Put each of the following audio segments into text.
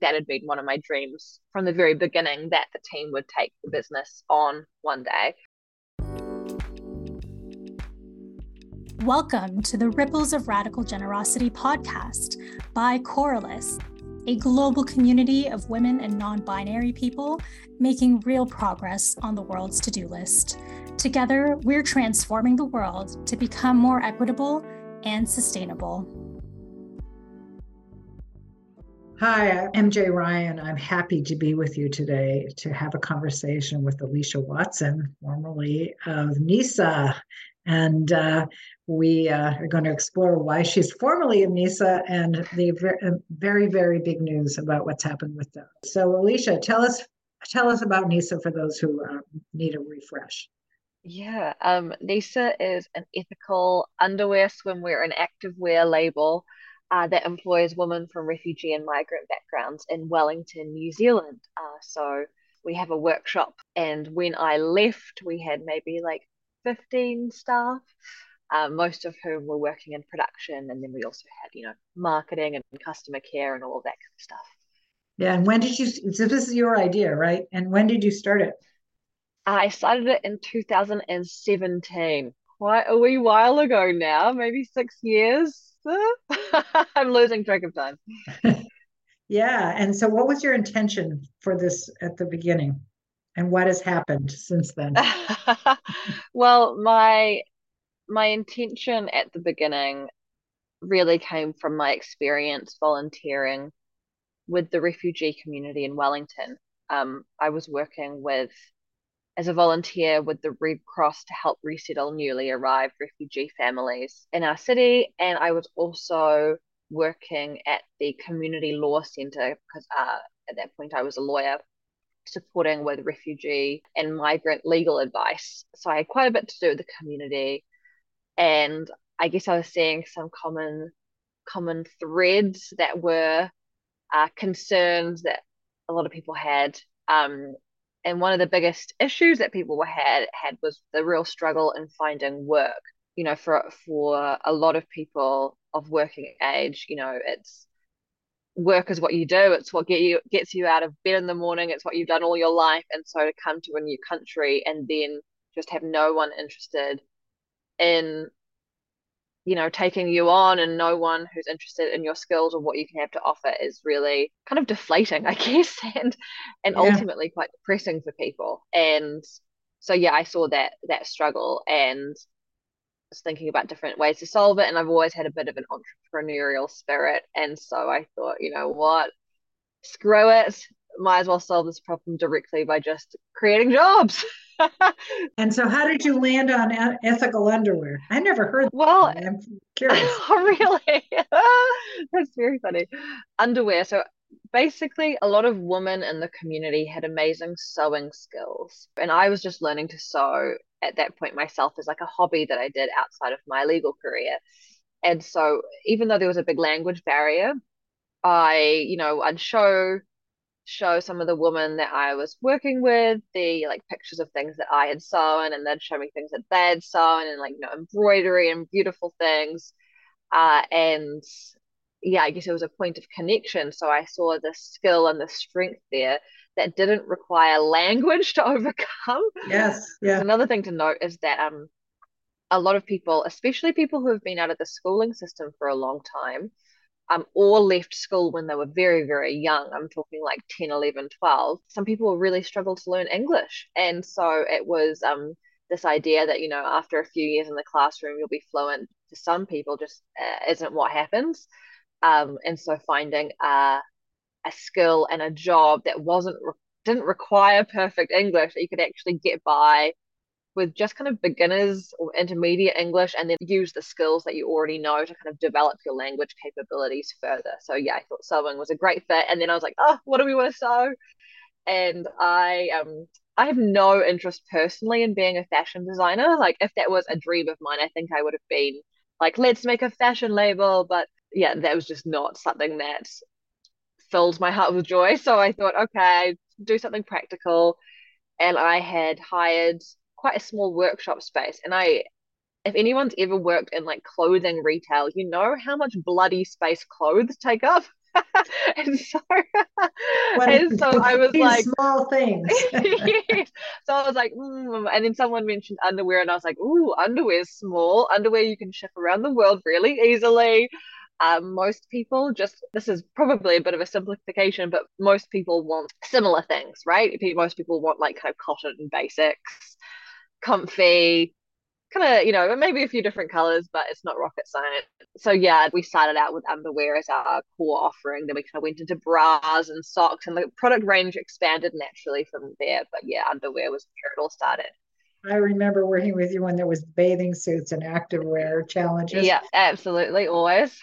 that had been one of my dreams from the very beginning that the team would take the business on one day. Welcome to the Ripples of Radical Generosity podcast by Coralus, a global community of women and non binary people making real progress on the world's to do list. Together, we're transforming the world to become more equitable and sustainable. Hi, I'm MJ Ryan. I'm happy to be with you today to have a conversation with Elisha Watson, formerly of NISA. And uh, we uh, are going to explore why she's formerly in NISA and the very, very big news about what's happened with them. So, Elisha, tell us tell us about NISA for those who uh, need a refresh. Yeah, um, NISA is an ethical underwear, swimwear, and activewear label uh, that employs women from refugee and migrant backgrounds in Wellington, New Zealand. Uh, so we have a workshop, and when I left, we had maybe like 15 staff, uh, most of whom were working in production. And then we also had, you know, marketing and customer care and all of that kind of stuff. Yeah. And when did you, so this is your idea, right? And when did you start it? I started it in 2017, quite a wee while ago now, maybe six years. I'm losing track of time. yeah. And so, what was your intention for this at the beginning? and what has happened since then? well, my my intention at the beginning really came from my experience volunteering with the refugee community in Wellington. Um, I was working with as a volunteer with the Red Cross to help resettle newly arrived refugee families in our city, and I was also working at the community law centre because uh, at that point I was a lawyer supporting with refugee and migrant legal advice. So I had quite a bit to do with the community. And I guess I was seeing some common common threads that were uh, concerns that a lot of people had. Um, and one of the biggest issues that people had had was the real struggle in finding work. You know, for for a lot of people of working age, you know, it's work is what you do. It's what get you gets you out of bed in the morning. It's what you've done all your life. And so to come to a new country and then just have no one interested in you know taking you on and no one who's interested in your skills or what you can have to offer is really kind of deflating i guess and and yeah. ultimately quite depressing for people. And so yeah i saw that that struggle and was thinking about different ways to solve it and I've always had a bit of an entrepreneurial spirit. And so I thought you know what? Screw it might as well solve this problem directly by just creating jobs. And so how did you land on ethical underwear? I never heard well i'm curious. Oh really? That's very funny. Underwear. So basically a lot of women in the community had amazing sewing skills and i was just learning to sew at that point myself as like a hobby that I did outside of my legal career. And so even though there was a big language barrier, I, you know, I'd show show some of the women that I was working with the like pictures of things that I had sewn and they'd show me things that they had sewn and like you know embroidery and beautiful things. Uh, and yeah, I guess it was a point of connection. So I saw the skill and the strength there that didn't require language to overcome. Yes. Yeah. Another thing to note is that um a lot of people, especially people who have been out of the schooling system for a long time, um, or left school when they were very, very young. I'm talking like 10, 11, 12. Some people really struggle to learn English. And so it was um, this idea that, you know, after a few years in the classroom, you'll be fluent to some people just uh, isn't what happens. Um, and so finding uh, a skill and a job that wasn't didn't require perfect English that you could actually get by with just kind of beginners or intermediate English and then use the skills that you already know to kind of develop your language capabilities further. So yeah, I thought sewing was a great fit. And then I was like, oh, what do we want to sew? And I um I have no interest personally in being a fashion designer. Like if that was a dream of mine, I think I would have been like, let's make a fashion label. But yeah, that was just not something that filled my heart with joy. So I thought, okay, do something practical. And I had hired quite a small workshop space. And I, if anyone's ever worked in like clothing retail, you know how much bloody space clothes take up. and so, and so I was like, small things. So I was like, mm. and then someone mentioned underwear, and I was like, ooh, underwear's small. Underwear you can ship around the world really easily. Um, most people just this is probably a bit of a simplification, but most people want similar things, right? Most people want like kind of cotton basics, comfy, kind of, you know, maybe a few different colors, but it's not rocket science. So yeah, we started out with underwear as our core offering. Then we kind of went into bras and socks, and the product range expanded naturally from there. But yeah, underwear was where it all started. I remember working with you when there was bathing suits and activewear challenges. Yeah, absolutely, always.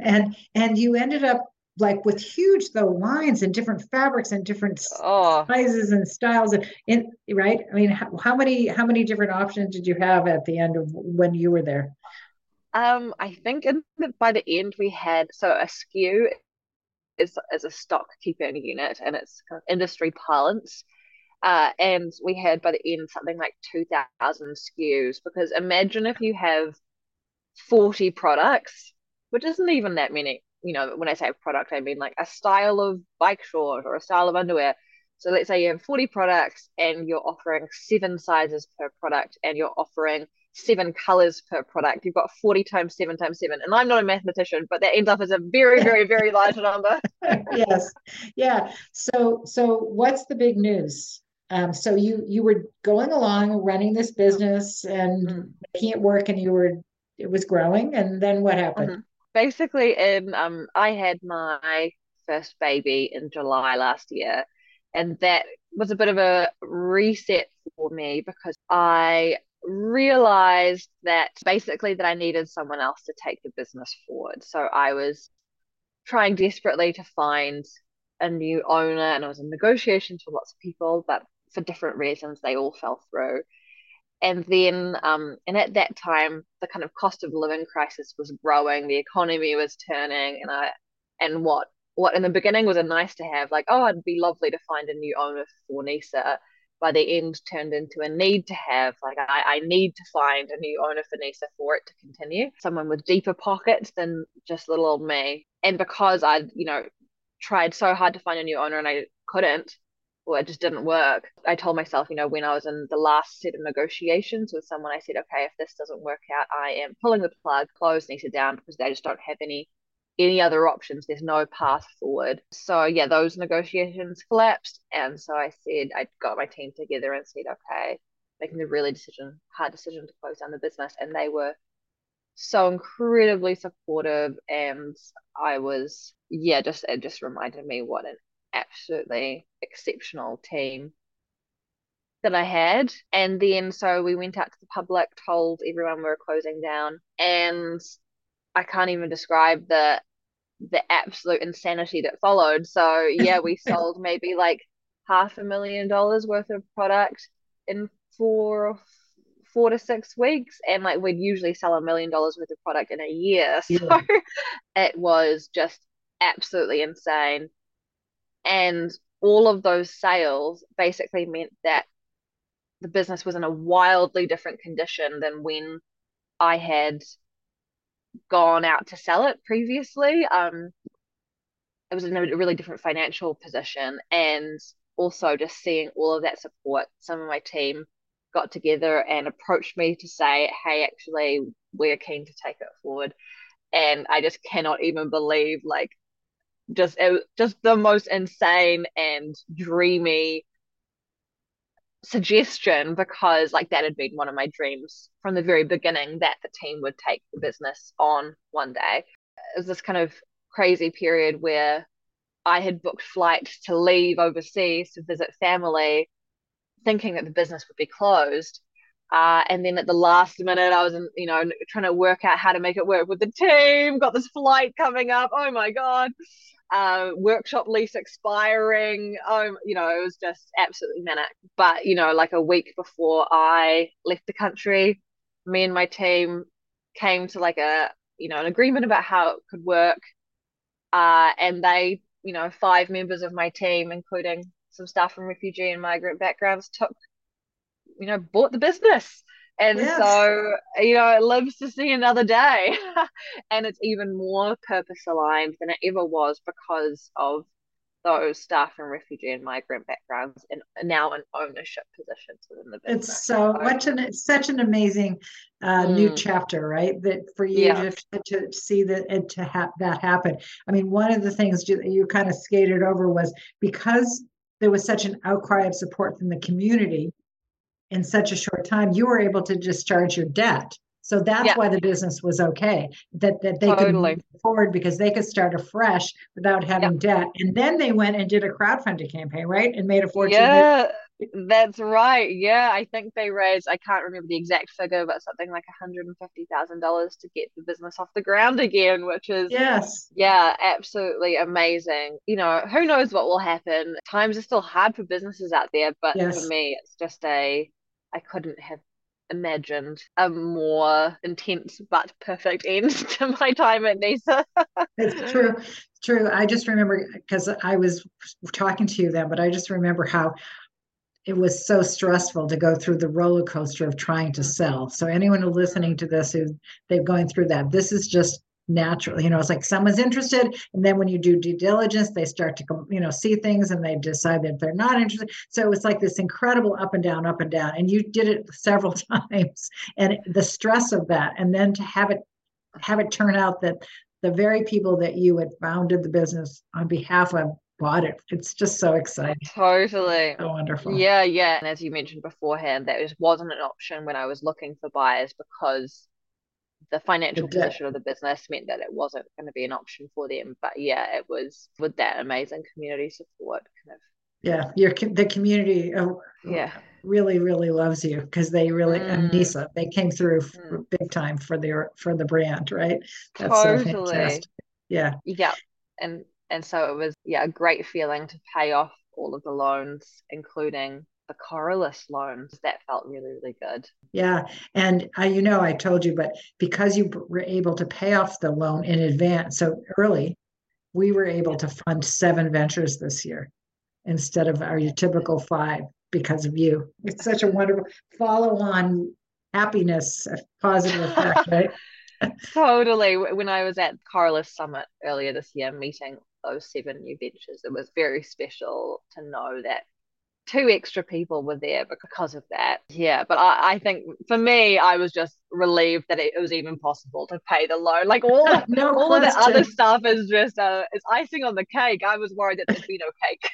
And and you ended up like with huge though lines and different fabrics and different oh. sizes and styles and in right? I mean how, how, many how many different options did you have at the end of when you were there? Um i think in the, by the end we had so a sku is, is a stock keeping unit and it's kind of industry parlance. Uh, and we had by the end something like 2000 skus because imagine if you have 40 products which isn't even that many you know, when I say product, I mean like a style of bike short or a style of underwear. So let's say you have 40 products and you're offering seven sizes per product and you're offering seven colors per product. You've got 40 times seven times seven. And I'm not a mathematician, but that ends up as a very, very, very large number. yes. Yeah. So so what's the big news? Um, so you you were going along running this business and mm-hmm. making it work and you were it was growing and then what happened? Mm-hmm basically in um I had my first baby in July last year and that was a bit of a reset for me because I realized that basically that I needed someone else to take the business forward. So I was trying desperately to find a new owner and I was in negotiations with lots of people, but for different reasons they all fell through and then um, and at that time the kind of cost of living crisis was growing the economy was turning and i and what what in the beginning was a nice to have like oh it'd be lovely to find a new owner for nisa by the end turned into a need to have like I, I need to find a new owner for nisa for it to continue. Someone with deeper pockets than just little old me. And because i'd you know tried so hard to find a new owner and i couldn't or it just didn't work. I told myself, you know, when I was in the last set of negotiations with someone, I said, okay, if this doesn't work out, I am pulling the plug, close Nisa down because they just don't have any any other options. There's no path forward. So yeah, those negotiations collapsed, and so I said I got my team together and said, okay, making the really decision, hard decision to close down the business, and they were so incredibly supportive, and I was yeah, just it just reminded me what an absolutely exceptional team that I had. And then so we went out to the public, told everyone we were closing down, and I can't even describe the the absolute insanity that followed. So yeah, we sold maybe like half a million dollars worth of product in four four to six weeks and like we'd usually sell a million dollars worth of product in a year so yeah. it was just absolutely insane and all of those sales basically meant that the business was in a wildly different condition than when I had gone out to sell it previously. Um, it was in a really different financial position, and also just seeing all of that support. Some of my team got together and approached me to say, "Hey, actually, we're keen to take it forward," and I just cannot even believe like just it, just the most insane and dreamy suggestion because like that had been one of my dreams from the very beginning that the team would take the business on one day. It was this kind of crazy period where I had booked flights to leave overseas to visit family, thinking that the business would be closed. Uh, and then at the last minute, I was, in, you know, trying to work out how to make it work with the team. Got this flight coming up. Oh my god! Uh, workshop lease expiring. Um, you know, it was just absolutely manic. But you know, like a week before I left the country, me and my team came to like a you know an agreement about how it could work. Uh, and they, you know, five members of my team, including some staff from refugee and migrant backgrounds, took, you know, bought the business. And Yes. so, you know, it lives to see another day. And it's even more purpose aligned than it ever was because of those staff and refugee and migrant backgrounds and now in ownership positions within the business. It's so much an it's such an amazing uh, new Mm. chapter, right? That for you Yeah. to to see that and to have that happen. I mean, one of the things you, you kind of skated over was because there was such an outcry of support from the community in such a short time, you were able to discharge your debt. So that's Yeah. why the business was okay. That that they could Totally. move forward because they could start afresh without having debt. And then they went and did a crowdfunding campaign, right? And made a fortune. Yeah, that's right. Yeah, I think they raised, I can't remember the exact figure, but something like $150,000 to get the business off the ground again, which is Yes. Yeah, absolutely amazing. You know, who knows what will happen? Times are still hard for businesses out there, but Yes. for me, it's just a, I couldn't have imagined a more intense but perfect end to my time at Nisa. It's true. It's true. I just remember because I was talking to you then, but I just remember how it was so stressful to go through the roller coaster of trying to sell. So anyone who's listening to this who they've going through that, this is just natural. You know, it's like someone's interested, and then when you do due diligence, they start to you know see things and they decide that they're not interested. So it's like this incredible up and down, up and down. And you did it several times, and the stress of that, and then to have it have it turn out that the very people that you had founded the business on behalf of bought it. It's just so exciting. Totally. So wonderful. Yeah, yeah. And as you mentioned beforehand, that just wasn't an option when I was looking for buyers because the financial The position of the business meant that it wasn't going to be an option for them. But yeah, it was with that amazing community support kind of Yeah. Your the community uh, Yeah. really, really loves you because they really and Mm. Nisa, they came through Mm. big time for their for the brand, right? That's so Totally. fantastic. Yeah. Yeah. And and so it was yeah, a great feeling to pay off all of the loans, including the Coralus loans. That felt really, really good. Yeah, and I, you know, I told you, but because you were able to pay off the loan in advance so early, we were able to fund seven ventures this year instead of our typical five because of you. It's such a wonderful follow-on happiness, positive effect, right? Totally. When I was at Coralus Summit earlier this year, meeting those seven new ventures, it was very special to know that two extra people were there because of that. Yeah, but I, I think for me, I was just relieved that it, it was even possible to pay the loan. Like all the, No all of the other stuff is just uh, it's icing on the cake. I was worried that there'd be no cake.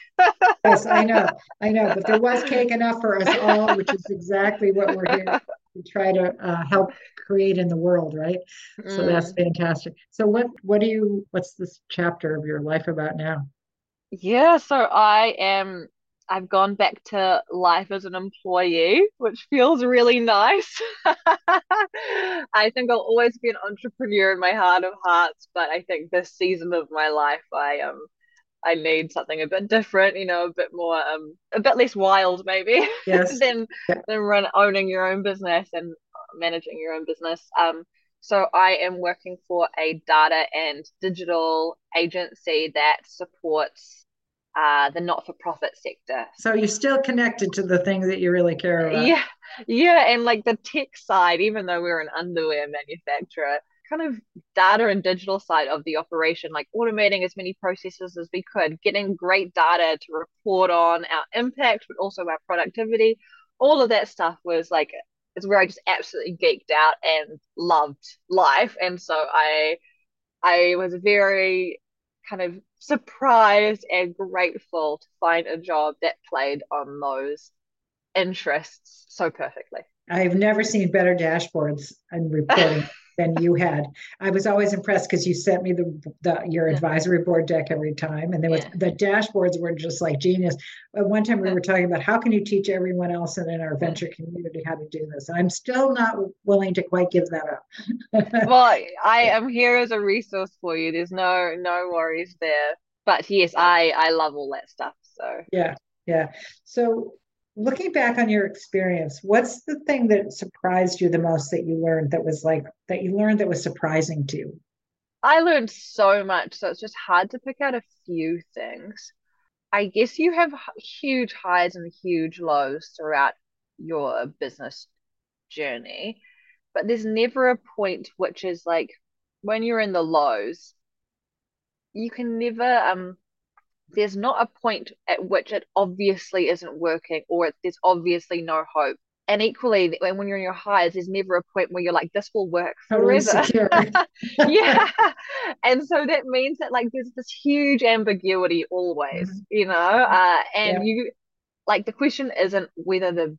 Yes, I know, I know, but there was cake enough for us all, which is exactly what we're here to try to uh, help create in the world, right? So that's Mm. fantastic. So what what do you what's this chapter of your life about now? Yeah, so I am I've gone back to life as an employee, which feels really nice. I think I'll always be an entrepreneur in my heart of hearts, but I think this season of my life I um I need something a bit different, you know, a bit more um a bit less wild maybe Yes. than Yeah. than run owning your own business and managing your own business. Um so I am working for a data and digital agency that supports uh, the not-for-profit sector. So you're still connected to the thing that you really care about. Yeah, yeah, and like the tech side, even though we're an underwear manufacturer, kind of data and digital side of the operation, like automating as many processes as we could, getting great data to report on our impact, but also our productivity. All of that stuff was like is where I just absolutely geeked out and loved life. And so I I was very kind of surprised and grateful to find a job that played on those interests so perfectly. I've never seen better dashboards and reporting than you had. I was always impressed because you sent me the, the your advisory board deck every time, and there was Yeah. the dashboards were just like genius. At one time we were talking about how can you teach everyone else and in our venture community how to do this. I'm still not willing to quite give that up. Well, I am here as a resource for you. There's no no worries there. But yes, I I love all that stuff. So Yeah, yeah. So looking back on your experience, what's the thing that surprised you the most that you learned that was like that you learned that was surprising to you? I learned so much, so it's just hard to pick out a few things. I guess you have huge highs and huge lows throughout your business journey, but there's never a point which is like when you're in the lows, you can never um there's not a point at which it obviously isn't working or there's obviously no hope. And equally, when you're in your highs, there's never a point where you're like, this will work forever. yeah. And so that means that like there's this huge ambiguity always, mm-hmm. you know, uh, and yeah. you like the question isn't whether the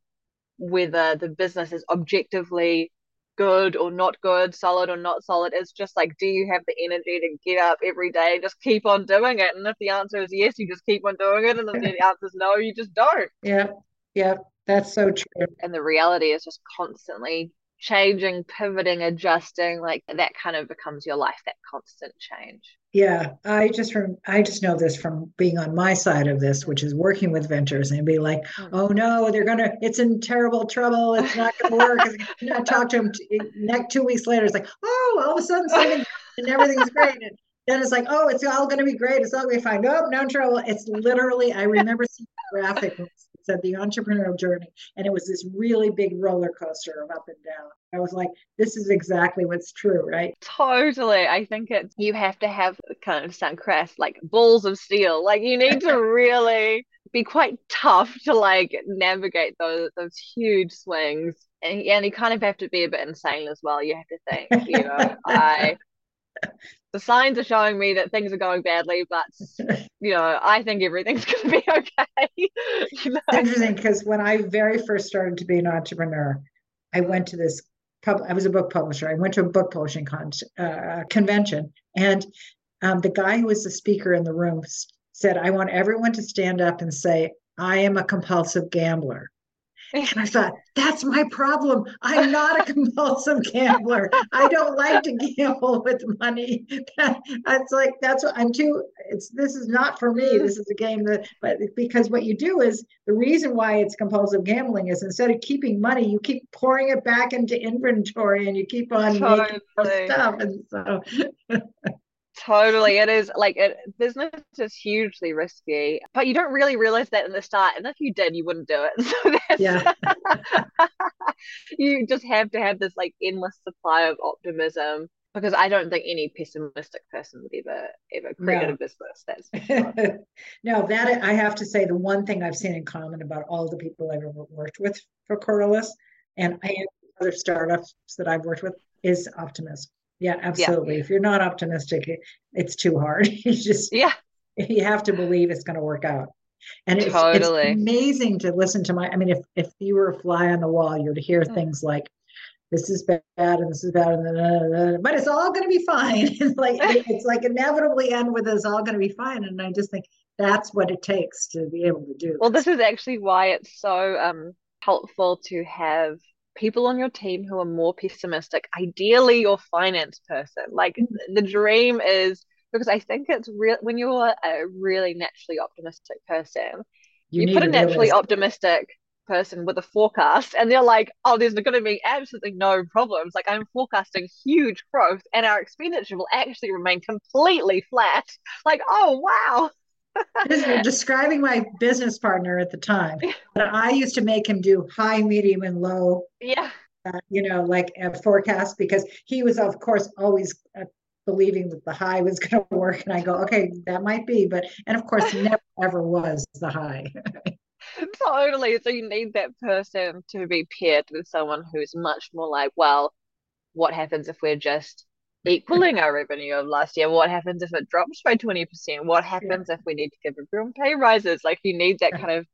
whether the business is objectively good or not good, solid or not solid. It's just like, do you have the energy to get up every day and just keep on doing it? And if the answer is yes, you just keep on doing it. And if the answer is no, you just don't. Yeah. Yeah. That's so true. And the reality is just constantly changing, pivoting, adjusting, like that kind of becomes your life, that constant change. Yeah, I just from I just know this from being on my side of this, which is working with ventures and be like, mm. oh no, they're gonna, it's in terrible trouble, it's not gonna work. and I talk to them next two weeks later, it's like, oh, all of a sudden something and everything's great. And then it's like, oh, it's all gonna be great, it's all gonna be fine. Nope, no trouble. It's literally, I remember seeing the graphic said the entrepreneurial journey. And it was this really big roller coaster of up and down. I was like, this is exactly what's true, right? Totally. I think it's, you have to have kind of sound crass, like balls of steel. Like you need to really be quite tough to like navigate those those huge swings. And, and you kind of have to be a bit insane as well. You have to think, you know, I the signs are showing me that things are going badly, but you know, I think everything's going to be okay. you know? Interesting because when I very first started to be an entrepreneur, I went to this. Pub- I was a book publisher. I went to a book publishing con- uh, convention, and um, the guy who was the speaker in the room said, "I want everyone to stand up and say." I am a compulsive gambler. And I thought, that's my problem. I'm not a compulsive gambler. I don't like to gamble with money. That's like that's what I'm too. It's this is not for me. Mm. This is a game that, but because what you do is the reason why it's compulsive gambling is instead of keeping money, you keep pouring it back into inventory and you keep on totally. making stuff. And so Totally. It is like it, business is hugely risky, but you don't really realize that in the start. And if you did, you wouldn't do it. So that's, yeah. you just have to have this like endless supply of optimism because I don't think any pessimistic person would ever ever create no. a business. That's no, that I have to say the one thing I've seen in common about all the people I've ever worked with for Coralus and I other startups that I've worked with is optimism. Yeah, absolutely. Yeah. If you're not optimistic, it's too hard. you just yeah, you have to believe it's going to work out. And it's, totally. it's amazing to listen to my. I mean, if if you were a fly on the wall, you'd hear mm. things like, "This is bad and this is bad," and then, but it's all going to be fine. it's like it's like inevitably end with "It's all going to be fine," and I just think that's what it takes to be able to do. Well, this, this is actually why it's so um helpful to have people on your team who are more pessimistic, ideally your finance person. Like mm-hmm. the dream is because I think it's real when you're a really naturally optimistic person, you, you put a naturally optimistic person with a forecast and they're like, oh, there's going to be absolutely no problems. Like I'm forecasting huge growth and our expenditure will actually remain completely flat. Like, oh wow describing my business partner at the time. But I used to make him do high, medium, and low. Yeah. Uh, you know, like a forecast because he was, of course, always uh, believing that the high was going to work. And I go, okay, that might be, but and of course, never ever was the high. totally. So you need that person to be paired with someone who's much more like, well, what happens if we're just equaling our revenue of last year. What happens if it drops by 20%? What happens yeah. if we need to give everyone pay rises? Like you need that kind of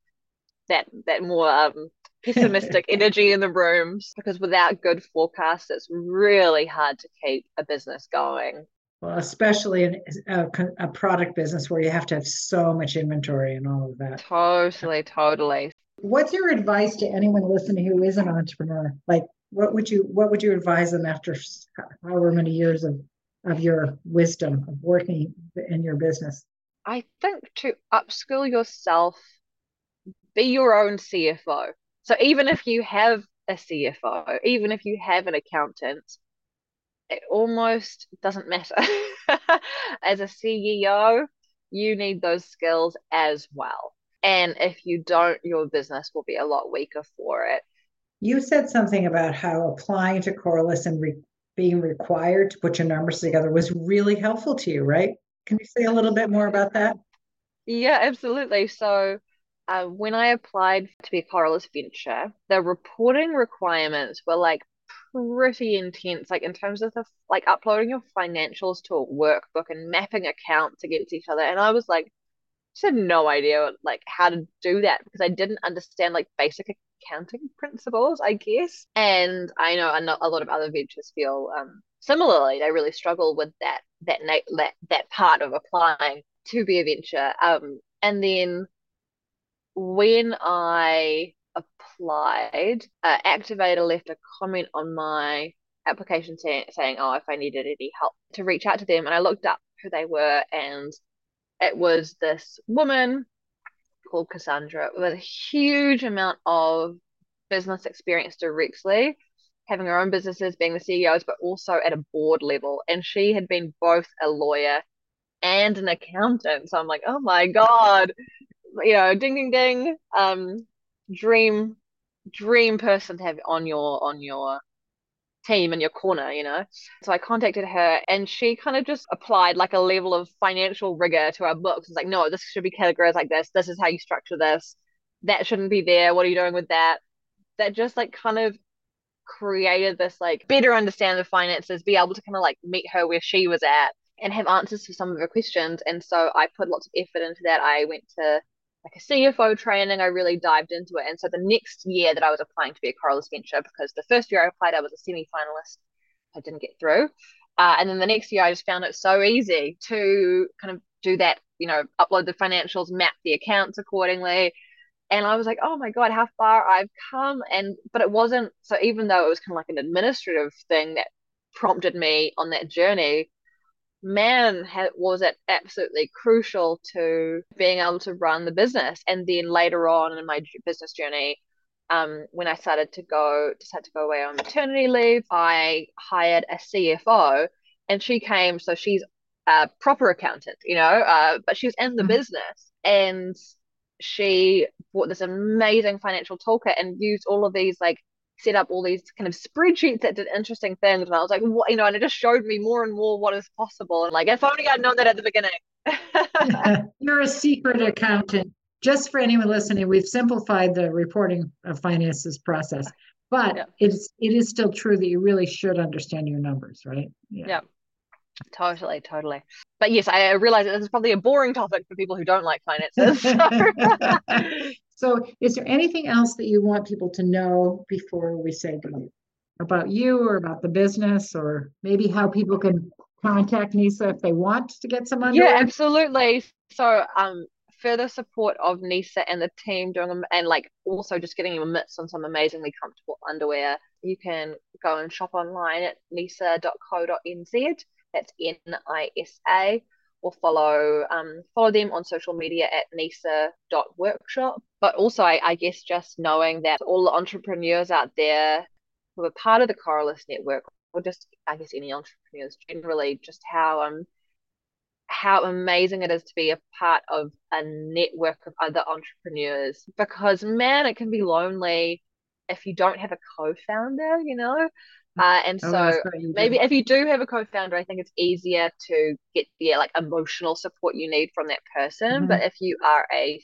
that that more um, pessimistic energy in the rooms because without good forecasts, it's really hard to keep a business going. Well, especially in a, a product business where you have to have so much inventory and all of that. Totally, totally. What's your advice to anyone listening who is an entrepreneur? Like what would you what would you advise them after however many years of of your wisdom of working in your business? I think to upskill yourself, be your own CFO. So even if you have a CFO, even if you have an accountant, it almost doesn't matter. as a CEO, you need those skills as well. And if you don't, your business will be a lot weaker for it You said something about how applying to Coralus and re- being required to put your numbers together was really helpful to you, right? Can you say a little bit more about that? Yeah, absolutely. So, uh, when I applied to be a Coralus Venture, the reporting requirements were like pretty intense, like in terms of the like uploading your financials to a workbook and mapping accounts against each other. And I was like, just had no idea like how to do that because I didn't understand like basic accounting principles, I guess. And I know a lot of other ventures feel um, similarly. They really struggle with that that that that part of applying to be a venture. Um, and then when I applied, uh, Activator left a comment on my application saying, saying, oh, if I needed any help to reach out to them. And I looked up who they were, and it was this woman called Cassandra with a huge amount of business experience directly, having her own businesses, being the CEOs, but also at a board level. And she had been both a lawyer and an accountant. So I'm like, oh my God, you know, ding ding ding. Um, dream dream person to have on your on your team in your corner, you know. So I contacted her and she kind of just applied like a level of financial rigor to our books. It's like, no, this should be categorized like this. This is how you structure this. That shouldn't be there. What are you doing with that? That just like kind of created this like better understanding of finances, be able to kind of like meet her where she was at and have answers for some of her questions. And so I put lots of effort into that. I went to like a CFO training, I really dived into it. And so the next year that I was applying to be a Coralus Venture, because the first year I applied, I was a semi finalist, I didn't get through. Uh, and then the next year, I just found it so easy to kind of do that, you know, upload the financials, map the accounts accordingly. And I was like, oh my God, how far I've come. And, but it wasn't, so even though it was kind of like an administrative thing that prompted me on that journey, man was it absolutely crucial to being able to run the business and then later on in my business journey um, when I started to go decided to go away on maternity leave I hired a CFO and she came so she's a proper accountant you know uh, but she was in the mm-hmm. business and she bought this amazing financial toolkit and used all of these like set up all these kind of spreadsheets that did interesting things. And I was like, what, you know, and it just showed me more and more what is possible. And like, if only I'd known that at the beginning. You're a secret accountant. Just for anyone listening, we've simplified the reporting of finances process, but yeah. it's it is still true that you really should understand your numbers, right? Yeah. yeah. Totally, totally. But yes, I realize that this is probably a boring topic for people who don't like finances. So. So, is there anything else that you want people to know before we say goodbye about you or about the business, or maybe how people can contact Nisa if they want to get some underwear? Yeah, absolutely. So, um, further support of Nisa and the team doing them, and like also just getting your mitts on some amazingly comfortable underwear. You can go and shop online at nisa.co.nz. That's N I S A or follow um, follow them on social media at nisa.workshop. But also, I, I guess just knowing that all the entrepreneurs out there who are part of the Coralus network, or just I guess any entrepreneurs generally, just how um how amazing it is to be a part of a network of other entrepreneurs. Because man, it can be lonely if you don't have a co-founder, you know. Uh, and oh, so maybe if you do have a co-founder, I think it's easier to get the like emotional support you need from that person. Mm-hmm. But if you are a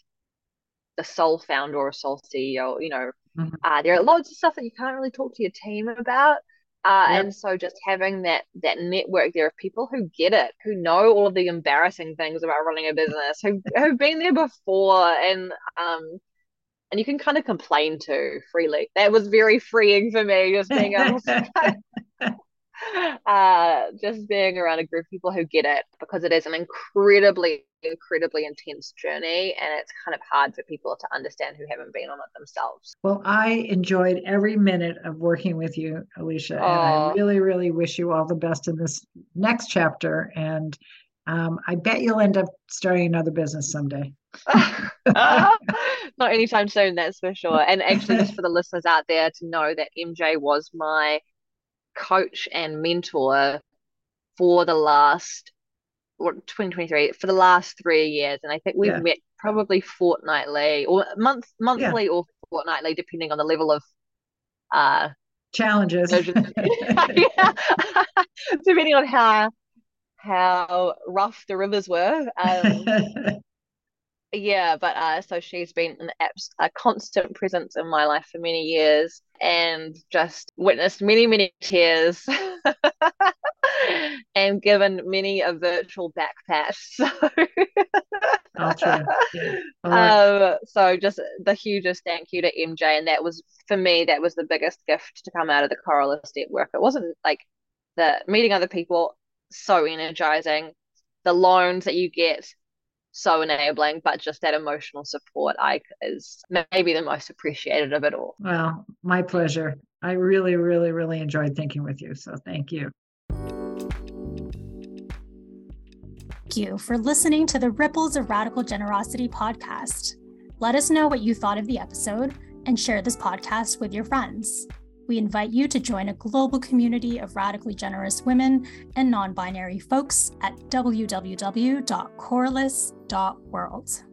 the sole founder or sole CEO, you know, mm-hmm. uh, there are loads of stuff that you can't really talk to your team about. Uh, yep. And so just having that that network there of people who get it, who know all of the embarrassing things about running a business, who have been there before, and um, and you can kind of complain to freely. That was very freeing for me, just being able to, uh, just being around a group of people who get it because it is an incredibly, incredibly intense journey, and it's kind of hard for people to understand who haven't been on it themselves. Well, I enjoyed every minute of working with you, Elisha, and I really, really wish you all the best in this next chapter. And um, I bet you'll end up starting another business someday. Not anytime soon, that's for sure. And actually, just for the listeners out there to know that MJ was my coach and mentor for the last what 2023 for the last three years and i think we've yeah. met probably fortnightly or month monthly yeah. or fortnightly depending on the level of uh, challenges. yeah. Depending on how how rough the rivers were. Um, yeah, but uh, so she's been an abs- a constant presence in my life for many years, and just witnessed many many tears, and given many a virtual back pat. So. um, so just the hugest thank you to MJ, and that was for me that was the biggest gift to come out of the Coralus Network. It wasn't like the meeting other people so energizing, the loans that you get so enabling, but just that emotional support I is maybe the most appreciated of it all. Well, my pleasure. I really, really, really enjoyed thinking with you. So thank you. Thank you for listening to the Ripples of Radical Generosity podcast. Let us know what you thought of the episode and share this podcast with your friends. We invite you to join a global community of radically generous women and non binary folks at www.coralus.world.